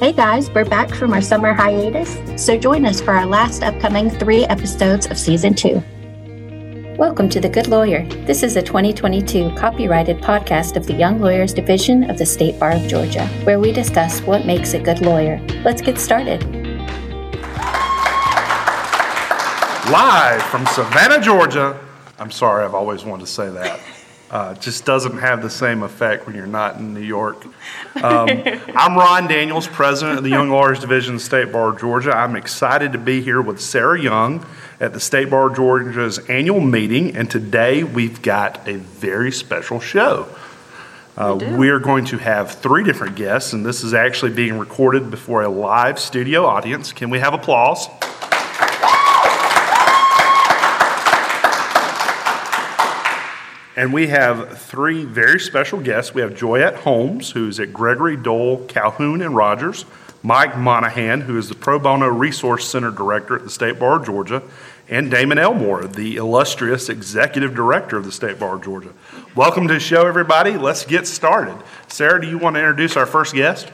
Hey guys, we're back from our summer hiatus, so join us for our last upcoming three episodes of season two. Welcome to The Good Lawyer. This is a 2022 copyrighted podcast of the Young Lawyers Division of the State Bar of Georgia, where we discuss what makes a good lawyer. Let's get started. Live from Savannah, Georgia. I'm sorry, I've always wanted to say that. Uh, just doesn't have the same effect when you're not in New York. Um, I'm Ron Daniels, president of the Young Lawyers Division, of State Bar of Georgia. I'm excited to be here with Sarah Young at the State Bar of Georgia's annual meeting, and today we've got a very special show. Uh, we are going to have three different guests, and this is actually being recorded before a live studio audience. Can we have applause? And we have three very special guests. We have Joyette Holmes, who's at Gregory Doyle, Calhoun, and Rogers. Mike Monahan, who is the Pro Bono Resource Center Director at the State Bar of Georgia. And Damon Elmore, the illustrious Executive Director of the State Bar of Georgia. Welcome to the show, everybody. Let's get started. Sarah, do you want to introduce our first guest?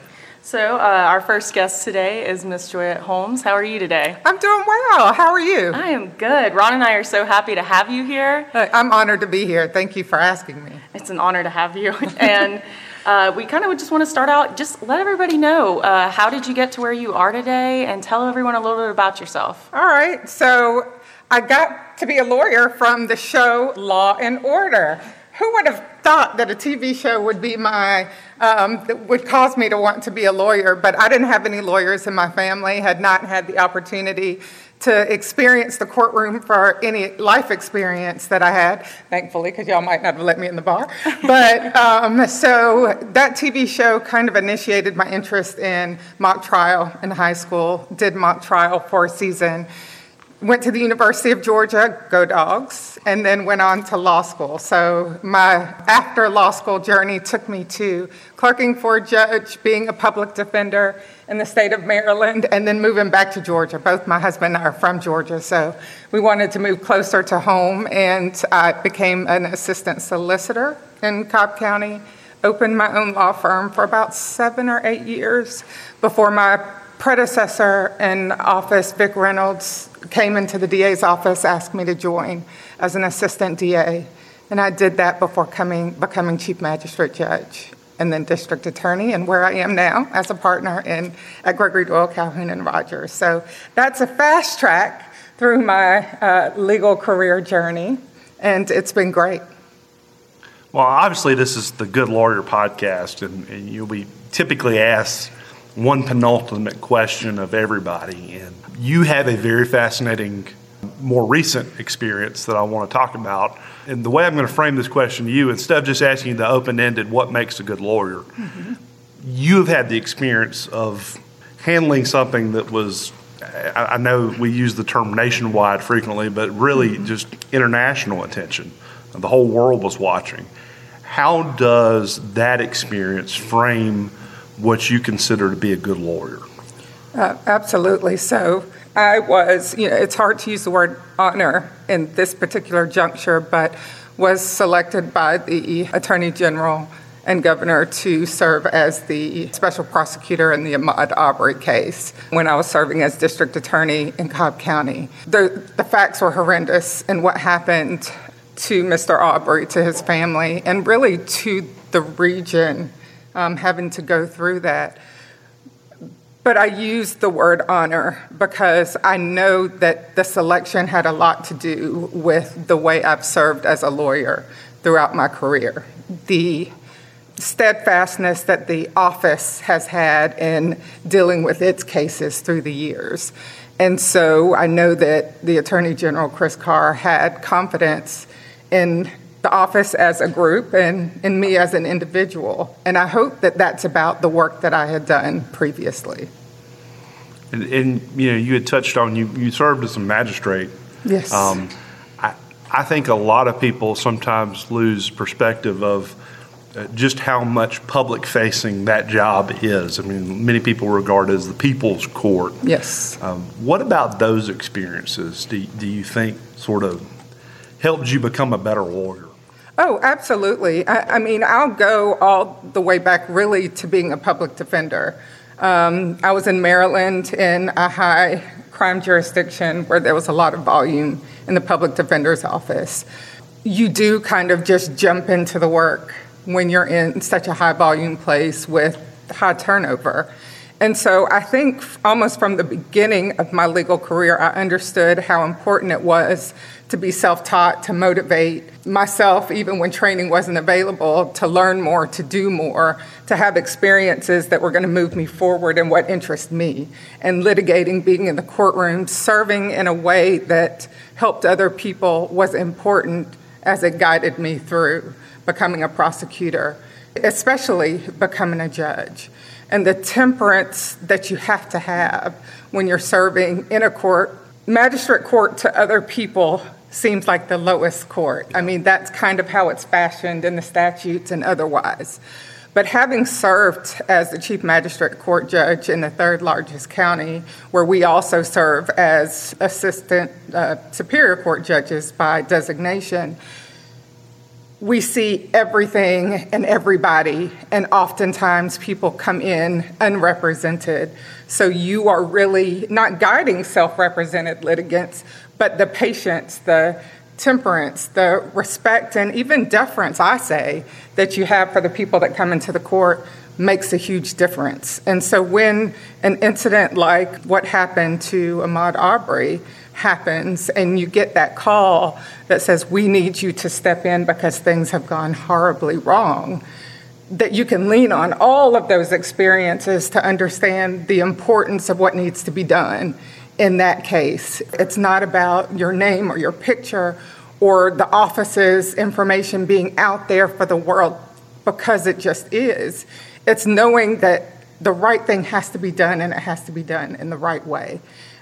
So, uh, our first guest today is Miss Joyette Holmes. How are you today? I'm doing well. How are you? I am good. Ron and I are so happy to have you here. I'm honored to be here. Thank you for asking me. It's an honor to have you. and uh, we kind of just want to start out, just let everybody know uh, how did you get to where you are today and tell everyone a little bit about yourself. All right. So, I got to be a lawyer from the show Law and Order. Who would have thought that a TV show would be my um, that would cause me to want to be a lawyer? But I didn't have any lawyers in my family. Had not had the opportunity to experience the courtroom for any life experience that I had, thankfully, because y'all might not have let me in the bar. But um, so that TV show kind of initiated my interest in mock trial in high school. Did mock trial for a season went to the University of Georgia, go dogs, and then went on to law school. So my after law school journey took me to clerking for a judge, being a public defender in the state of Maryland, and then moving back to Georgia. Both my husband and I are from Georgia, so we wanted to move closer to home, and I became an assistant solicitor in Cobb County. Opened my own law firm for about seven or eight years before my predecessor in office, Vic Reynolds, came into the DA's office, asked me to join as an assistant DA. And I did that before coming, becoming chief magistrate judge and then district attorney, and where I am now as a partner in, at Gregory Doyle Calhoun, and Rogers. So that's a fast track through my uh, legal career journey, and it's been great. Well, obviously, this is the Good Lawyer podcast, and, and you'll be typically asked one penultimate question of everybody. And you have a very fascinating, more recent experience that I want to talk about. And the way I'm going to frame this question to you, instead of just asking you the open ended, what makes a good lawyer, mm-hmm. you have had the experience of handling something that was. I know we use the term nationwide frequently, but really mm-hmm. just international attention. The whole world was watching. How does that experience frame what you consider to be a good lawyer. Uh, absolutely. So I was, you know, it's hard to use the word honor in this particular juncture, but was selected by the Attorney General and Governor to serve as the special prosecutor in the Ahmaud Arbery case when I was serving as district attorney in Cobb County. The, the facts were horrendous and what happened to Mr. Arbery, to his family, and really to the region um, having to go through that. But I use the word honor because I know that the selection had a lot to do with the way I've served as a lawyer throughout my career. The steadfastness that the office has had in dealing with its cases through the years. And so I know that the Attorney General, Chris Carr, had confidence in the office as a group and, and me as an individual. And I hope that that's about the work that I had done previously. And, and you know, you had touched on you, you served as a magistrate. Yes. Um, I, I think a lot of people sometimes lose perspective of uh, just how much public facing that job is. I mean, many people regard it as the people's court. Yes. Um, what about those experiences do, do you think sort of helped you become a better lawyer? Oh, absolutely. I, I, mean, I'll go all the way back really to being a public defender. Um, I was in Maryland in a high crime jurisdiction where there was a lot of volume in the public defender's office. You do kind of just jump into the work when you're in such a high volume place with high turnover. And so I think almost from the beginning of my legal career, I understood how important it was to be self taught, to motivate myself, even when training wasn't available, to learn more, to do more, to have experiences that were going to move me forward and what interests me. And litigating, being in the courtroom, serving in a way that helped other people was important as it guided me through becoming a prosecutor, especially becoming a judge and the temperance that you have to have when you're serving in a court. Magistrate court to other people seems like the lowest court. I mean, that's kind of how it's fashioned in the statutes and otherwise. But having served as the chief magistrate court judge in the third largest county, where we also serve as assistant uh, superior court judges by designation, we see everything and everybody, and oftentimes people come in unrepresented. So you are really not guiding self represented litigants, but the patience, the temperance, the respect, and even deference, I say, that you have for the people that come into the court makes a huge difference. And so when an incident like what happened to Ahmaud Arbery, happens and you get that call that says, We need you to step in because things have gone horribly wrong, that you can lean on all of those experiences to understand the importance of what needs to be done in that case. It's not about your name or your picture or the office's information being out there for the world because it just is. It's knowing that the right thing has to be done and it has to be done in the right way.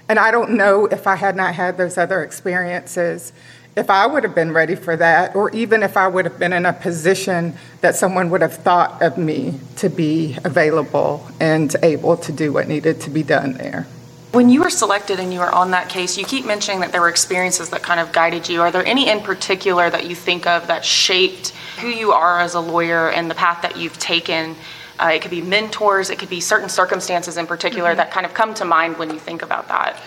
And I don't know if I had not had those other experiences, if I would have been ready for that, or even if I would have been in a position that someone would have thought of me to be available and able to do what needed to be done there. When you were selected and you were on that case, you keep mentioning that there were experiences that kind of guided you. Are there any in particular that you think of that shaped who you are as a lawyer and the path that you've taken uh, it could be mentors, it could be certain circumstances in particular mm-hmm. that kind of come to mind when you think about that.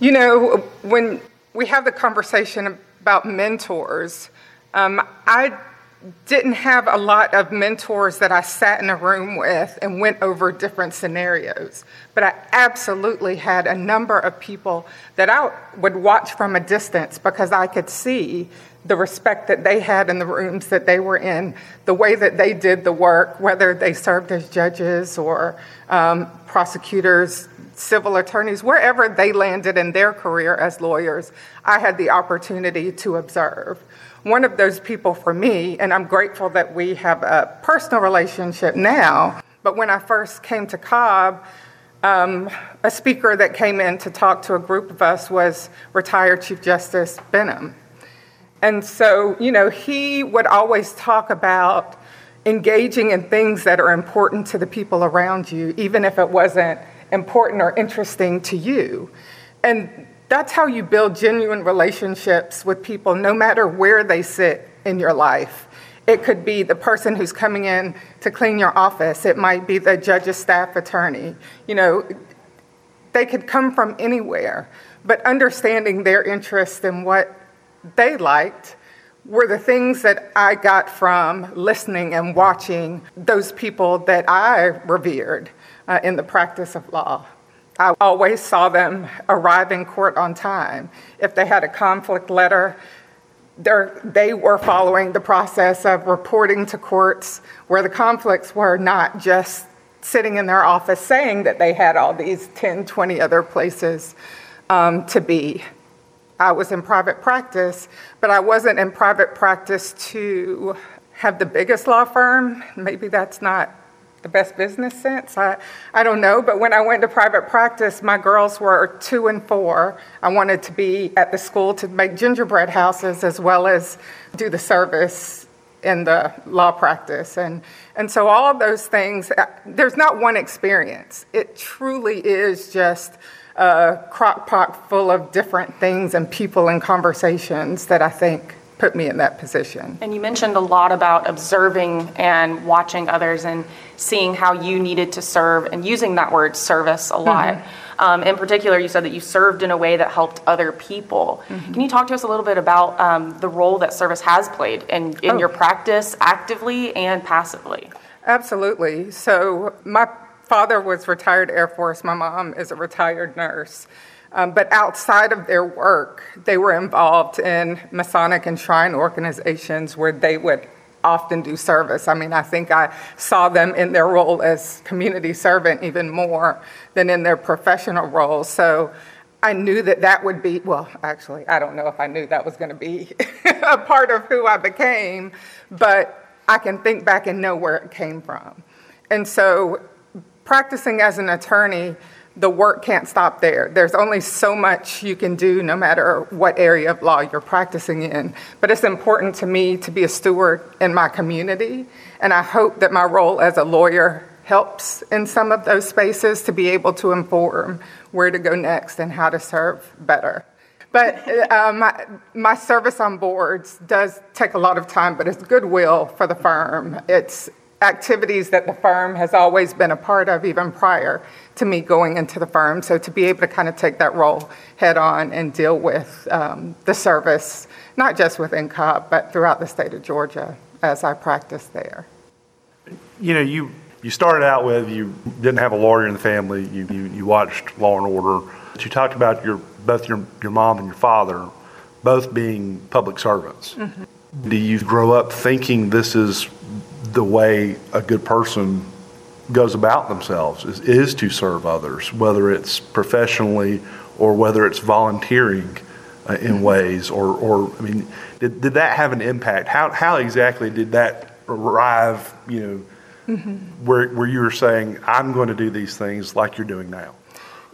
You know, when we have the conversation about mentors, um, I didn't have a lot of mentors that I sat in a room with and went over different scenarios. But I absolutely had a number of people that I would watch from a distance because I could see the respect that they had in the rooms that they were in, the way that they did the work, whether they served as judges or um, prosecutors, civil attorneys, wherever they landed in their career as lawyers, I had the opportunity to observe. One of those people for me, and I'm grateful that we have a personal relationship now, but when I first came to Cobb, um, a speaker that came in to talk to a group of us was retired Chief Justice Benham. And so, you know, he would always talk about engaging in things that are important to the people around you, even if it wasn't important or interesting to you. And that's how you build genuine relationships with people, no matter where they sit in your life. It could be the person who's coming in to clean your office, it might be the judge's staff attorney. You know, they could come from anywhere, but understanding their interest and what they liked were the things that I got from listening and watching those people that I revered uh, in the practice of law. I always saw them arrive in court on time. If they had a conflict letter, they were following the process of reporting to courts where the conflicts were not just sitting in their office saying that they had all these 10, 20 other places um, to be. I was in private practice, but I wasn't in private practice to have the biggest law firm. Maybe that's not the best business sense. I, I don't know. But when I went to private practice, my girls were two and four. I wanted to be at the school to make gingerbread houses as well as do the service in the law practice. And, and so all of those things, uh, there's not one experience. It truly is just a crock pot full of different things and people and conversations that I think put me in that position. And you mentioned a lot about observing and watching others and seeing how you needed to serve and using that word service a lot. Mm-hmm. Um, in particular, you said that you served in a way that helped other people. Mm-hmm. Can you talk to us a little bit about um, the role that service has played in, in oh. your practice actively and passively? Absolutely. So, my father was retired Air Force, my mom is a retired nurse. Um, but outside of their work, they were involved in Masonic and Shrine organizations where they would often do service. I mean, I think I saw them in their role as community servant even more than in their professional role. So I knew that that would be, well, actually, I don't know if I knew that was going to be a part of who I became, but I can think back and know where it came from. And so practicing as an attorney, the work can't stop there. There's only so much you can do no matter what area of law you're practicing in. But it's important to me to be a steward in my community, and I hope that my role as a lawyer helps in some of those spaces to be able to inform where to go next and how to serve better. But uh, my, my service on boards does take a lot of time, but it's goodwill for the firm. It's activities that the firm has always been a part of, even prior to me going into the firm. So to be able to kind of take that role head on and deal with um, the service, not just within Cobb, but throughout the state of Georgia as I practice there. You know, you you started out with you didn't have a lawyer in the family. You you, you watched Law and Order. But you talked about your both your your mom and your father both being public servants. Mm-hmm. Do you grow up thinking this is the way a good person goes about themselves is, is to serve others, whether it's professionally or whether it's volunteering uh, in ways or, or I mean, did, did that have an impact? How, how exactly did that arrive, you know, mm-hmm. where, where you were saying, I'm going to do these things like you're doing now?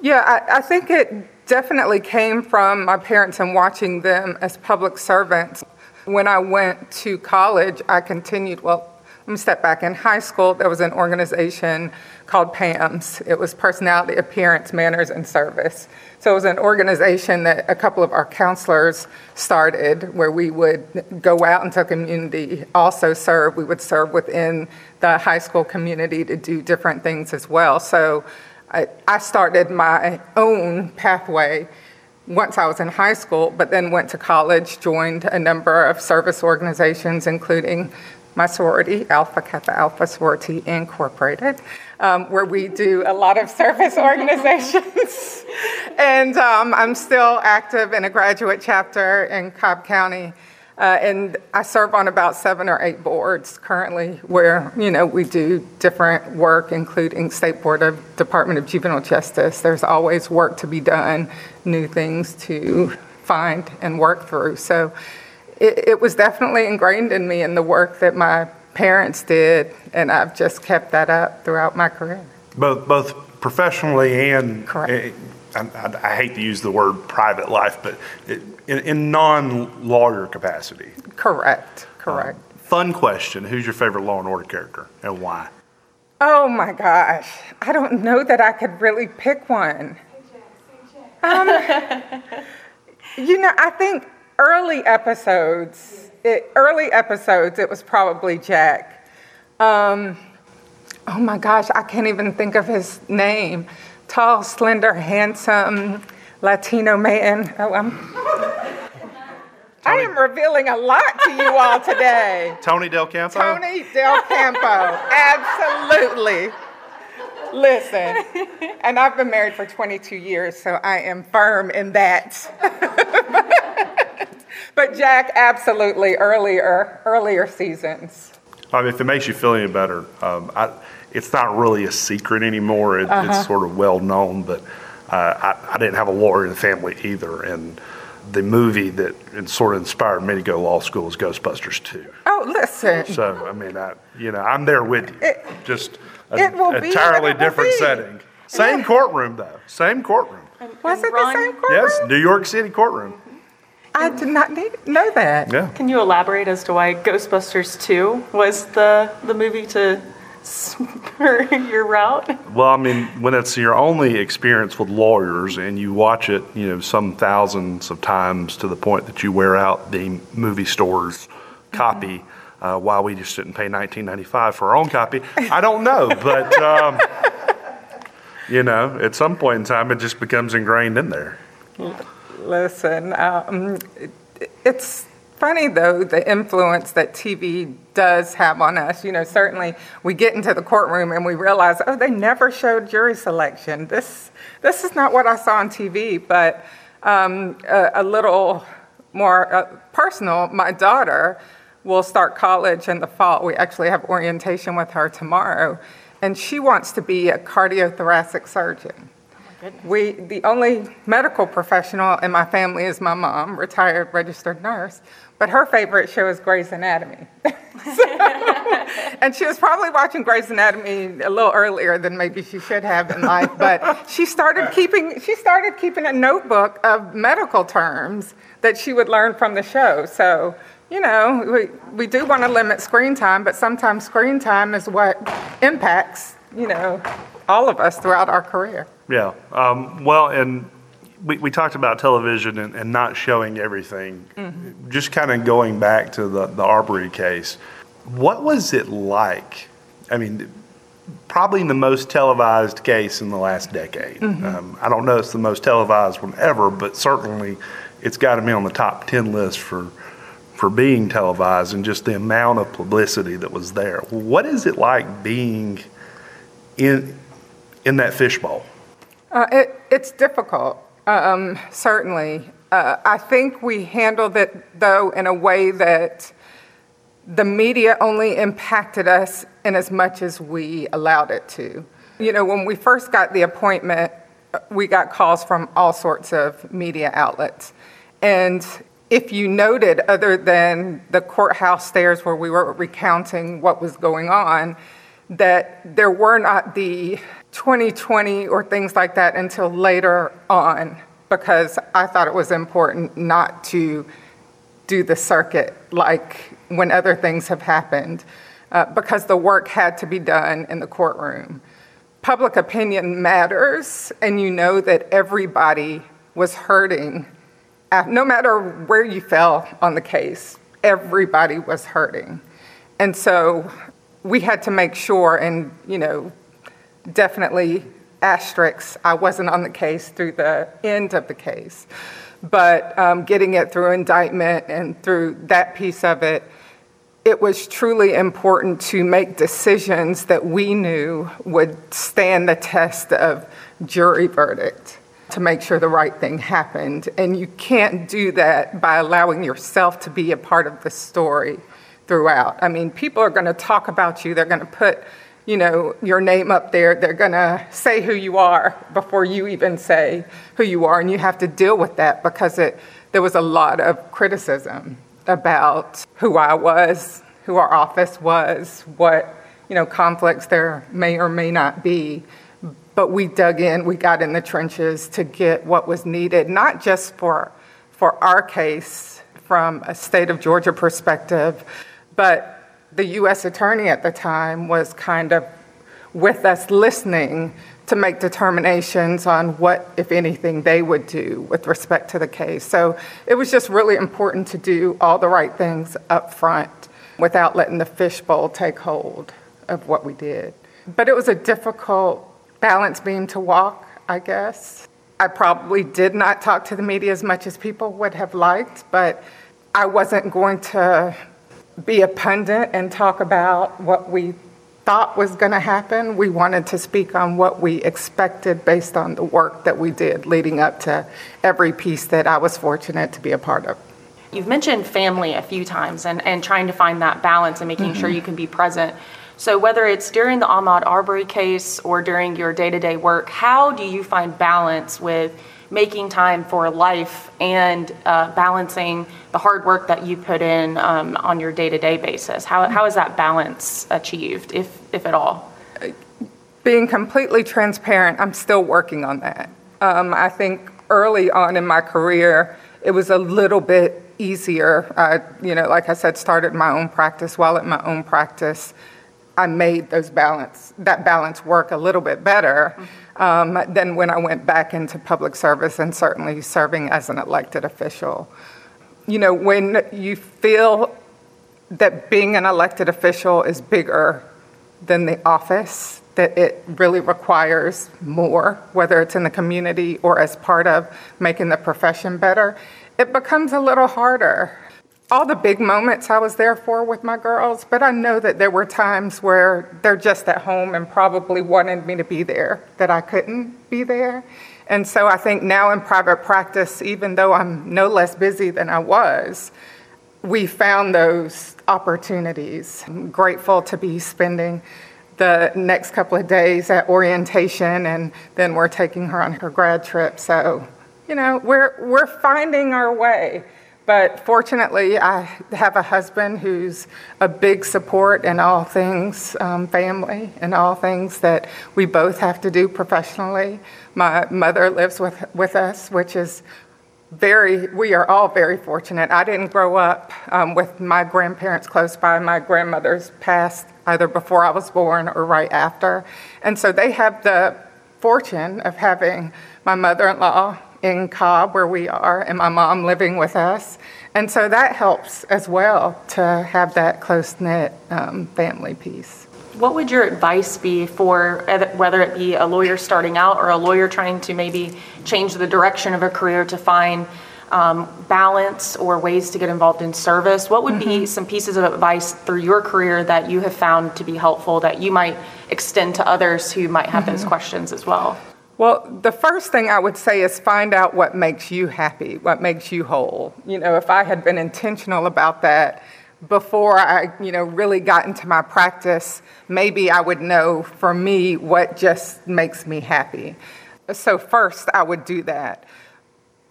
Yeah, I, I think it definitely came from my parents and watching them as public servants. When I went to college, I continued, well, let me step back. In high school, there was an organization called PAMS. It was Personality, Appearance, Manners, and Service. So it was an organization that a couple of our counselors started where we would go out into the community, also serve. We would serve within the high school community to do different things as well. So I, I started my own pathway once I was in high school, but then went to college, joined a number of service organizations, including my sorority, Alpha Kappa Alpha Sorority Incorporated, um, where we do a lot of service organizations. and um, I'm still active in a graduate chapter in Cobb County. Uh, and I serve on about seven or eight boards currently where, you know, we do different work, including State Board of Department of Juvenile Justice. There's always work to be done, new things to find and work through. So it, it was definitely ingrained in me in the work that my parents did, and I've just kept that up throughout my career. Both, both professionally and correct. Eh, I, I, I, hate to use the word private life, but in, in non-lawyer capacity. Correct. Correct. Um, fun question: Who's your favorite Law and Order character, and why? Oh my gosh, I don't know that I could really pick one. Um, you know, I think early episodes, it, early episodes, it was probably Jack. Um, oh my gosh, I can't even think of his name. Tall, slender, handsome Latino man. Oh, I'm. I am revealing a lot to you all today. Tony Del Campo? Tony Del Campo, absolutely. Listen, and I've been married for 22 years, so I am firm in that. but Jack, absolutely earlier earlier seasons. I mean, if it makes you feel any better, um, I, it's not really a secret anymore. It, uh-huh. It's sort of well known, but uh, I, I, didn't have a lawyer in the family either, and the movie that sort of inspired me to go to law school is Ghostbusters 2. Oh, listen. So, I mean, I, you know, I'm there with you. It, Just a, entirely different setting. Same yeah. courtroom, though. Same courtroom. Was it the same courtroom? Yes, New York City courtroom. I did not need, know that. Yeah. Can you elaborate as to why Ghostbusters 2 was the, the movie to spur your route? Well, I mean, when it's your only experience with lawyers and you watch it, you know, some thousands of times to the point that you wear out the movie store's copy, mm-hmm. uh, why we just didn't pay 19.95 for our own copy, I don't know, but um, you know, at some point in time, it just becomes ingrained in there. Listen, um, it's funny though the influence that TV does have on us. You know, certainly we get into the courtroom and we realize, oh, they never showed jury selection. This this is not what I saw on TV. But um, a, a, little more uh, personal, my daughter will start college in the fall. We actually have orientation with her tomorrow, and she wants to be a cardiothoracic surgeon. We, the only medical professional in my family is my mom, retired registered nurse, but her favorite show is Grey's Anatomy. and she was probably watching Grey's Anatomy a little earlier than maybe she should have in life, but she started keeping, she started keeping a notebook of medical terms that she would learn from the show. So, you know, we, we do want to limit screen time, but sometimes screen time is what impacts, you know, all of us throughout our career. Yeah. Um, well, and we, we talked about television and, and not showing everything. Mm-hmm. Just kind of going back to the, the Arbery case, what was it like? I mean, probably the most televised case in the last decade. Mm-hmm. Um, I don't know if it's the most televised one ever, but certainly it's got to be on the top 10 list for for being televised and just the amount of publicity that was there. What is it like being in in that fishbowl? Uh, it, it's difficult, um, certainly. Uh, I think we handled it, though, in a way that the media only impacted us in as much as we allowed it to. You know, when we first got the appointment, we got calls from all sorts of media outlets. And if you noted, other than the courthouse stairs where we were recounting what was going on, that there were not the 2020 or things like that until later on because I thought it was important not to do the circuit like when other things have happened uh, because the work had to be done in the courtroom. Public opinion matters, and you know that everybody was hurting. No matter where you fell on the case, everybody was hurting. And so we had to make sure, and you know, definitely asterisks. I wasn't on the case through the end of the case, but um, getting it through indictment and through that piece of it, it was truly important to make decisions that we knew would stand the test of jury verdict to make sure the right thing happened. And you can't do that by allowing yourself to be a part of the story throughout. I mean, people are going to talk about you, they're going to put you know, your name up there. They're going to say who you are before you even say who you are. And you have to deal with that because it, there was a lot of criticism about who I was, who our office was, what, you know, conflicts there may or may not be. But we dug in, we got in the trenches to get what was needed, not just for, for our case from a state of Georgia perspective, but the U.S. attorney at the time was kind of with us listening to make determinations on what, if anything, they would do with respect to the case. So it was just really important to do all the right things up front without letting the fishbowl take hold of what we did. But it was a difficult balance beam to walk, I guess. I probably did not talk to the media as much as people would have liked, but I wasn't going to be a pundit and talk about what we thought was going to happen. We wanted to speak on what we expected based on the work that we did leading up to every piece that I was fortunate to be a part of. You've mentioned family a few times and, and trying to find that balance and making mm-hmm. sure you can be present. So, whether it's during the Ahmaud Arbery case or during your day to day work, how do you find balance with making time for life and uh, balancing the hard work that you put in um, on your day-to-day basis. How, how is that balance achieved if, if at all? Being completely transparent i'm still working on that. Um, i think early on in my career it was a little bit easier. I, you know like i said started my own practice. While at my own practice I made those balance that balance work a little bit better um, than when I went back into public service and certainly serving as an elected official. You know, when you feel that being an elected official is bigger than the office, that it really requires more, whether it's in the community or as part of making the profession better, it becomes a little harder. All the big moments I was there for with my girls, but I know that there were times where they're just at home and probably wanted me to be there, that I couldn't be there. And so I think now in private practice, even though I'm no less busy than I was, we found those opportunities. I'm grateful to be spending the next couple of days at orientation, and then we're taking her on her grad trip. So, you know, we're, we're finding our way. But fortunately, I have a husband who's a big support in all things um, family and all things that we both have to do professionally. My mother lives with, with us, which is very, we are all very fortunate. I didn't grow up um, with my grandparents close by. My grandmother's passed either before I was born or right after. And so they have the fortune of having my mother in law in Cobb, where we are, and my mom living with us. And so that helps as well to have that close knit um, family piece. What would your advice be for whether it be a lawyer starting out or a lawyer trying to maybe change the direction of a career to find um, balance or ways to get involved in service? What would mm-hmm. be some pieces of advice through your career that you have found to be helpful that you might extend to others who might have mm-hmm. those questions as well? Well, the first thing I would say is find out what makes you happy, what makes you whole. You know, if I had been intentional about that, before I, you know, really got into my practice, maybe I would know for me what just makes me happy. So first I would do that.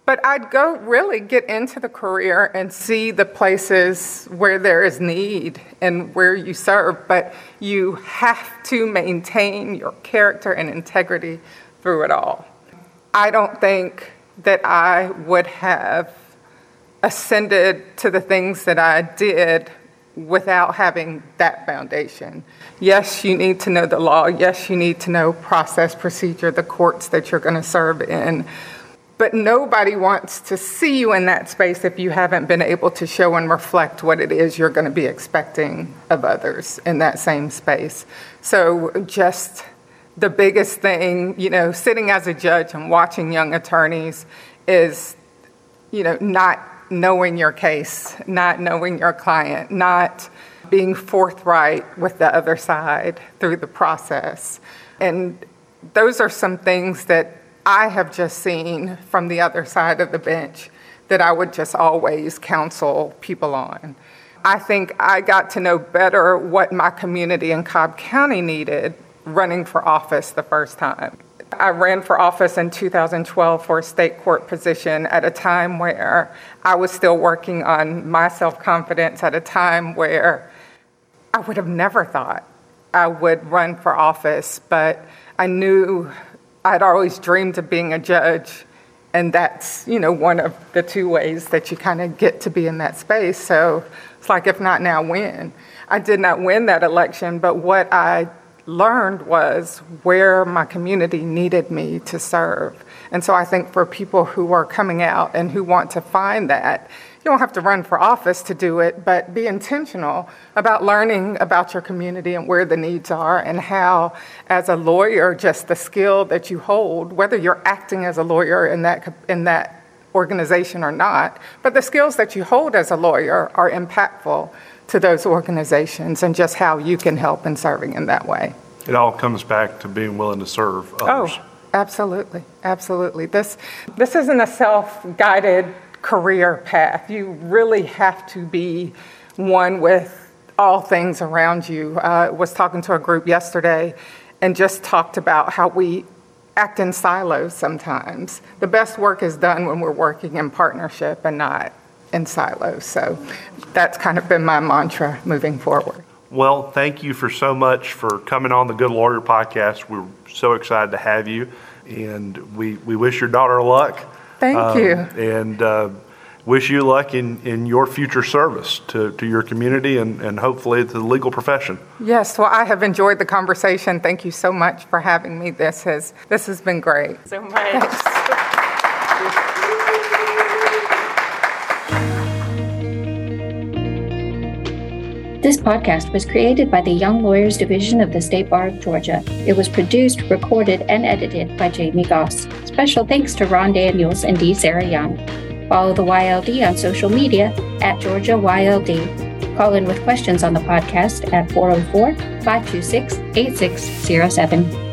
But I'd go really get into the career and see the places where there is need and where you serve, but you have to maintain your character and integrity through it all. I don't think that I would have ascended to the things that I did without having that foundation. Yes, you need to know the law. Yes, you need to know process, procedure, the courts that you're going to serve in. But nobody wants to see you in that space if you haven't been able to show and reflect what it is you're going to be expecting of others in that same space. So, just the biggest thing, you know, sitting as a judge and watching young attorneys is, you know, not knowing your case, not knowing your client, not being forthright with the other side through the process. And those are some things that I have just seen from the other side of the bench that I would just always counsel people on. I think I got to know better what my community in Cobb County needed running for office the first time. I ran for office in 2012 for a state court position at a time where I was still working on my self confidence, at a time where I would have never thought I would run for office, but I knew I'd always dreamed of being a judge. And that's, you know, one of the two ways that you kind of get to be in that space. So it's like, if not now, when? I did not win that election, but what I learned was where my community needed me to serve. And so I think for people who are coming out and who want to find that, you don't have to run for office to do it, but be intentional about learning about your community and where the needs are and how, as a lawyer, just the skill that you hold, whether you're acting as a lawyer in that, in that organization or not, but the skills that you hold as a lawyer are impactful to those organizations and just how you can help in serving in that way. It all comes back to being willing to serve others. Oh, absolutely. Absolutely. This, this isn't a self guided career path. You really have to be one with all things around you. I uh, was talking to a group yesterday and just talked about how we act in silos sometimes. The best work is done when we're working in partnership and not in silos. So that's kind of been my mantra moving forward. Well, thank you for so much for coming on the Good Lawyer podcast. We're so excited to have you, and we, we wish your daughter luck. Thank um, you. And uh, wish you luck in, in your future service to, to your community and, and hopefully to the legal profession. Yes, well, I have enjoyed the conversation. Thank you so much for having me. This has this has been great. So much. This podcast was created by the Young Lawyers Division of the State Bar of Georgia. It was produced, recorded, and edited by Jamie Goss. Special thanks to Ron Daniels and D. Sarah Young. Follow the YLD on social media at Georgia YLD. Call in with questions on the podcast at 404 526 8607.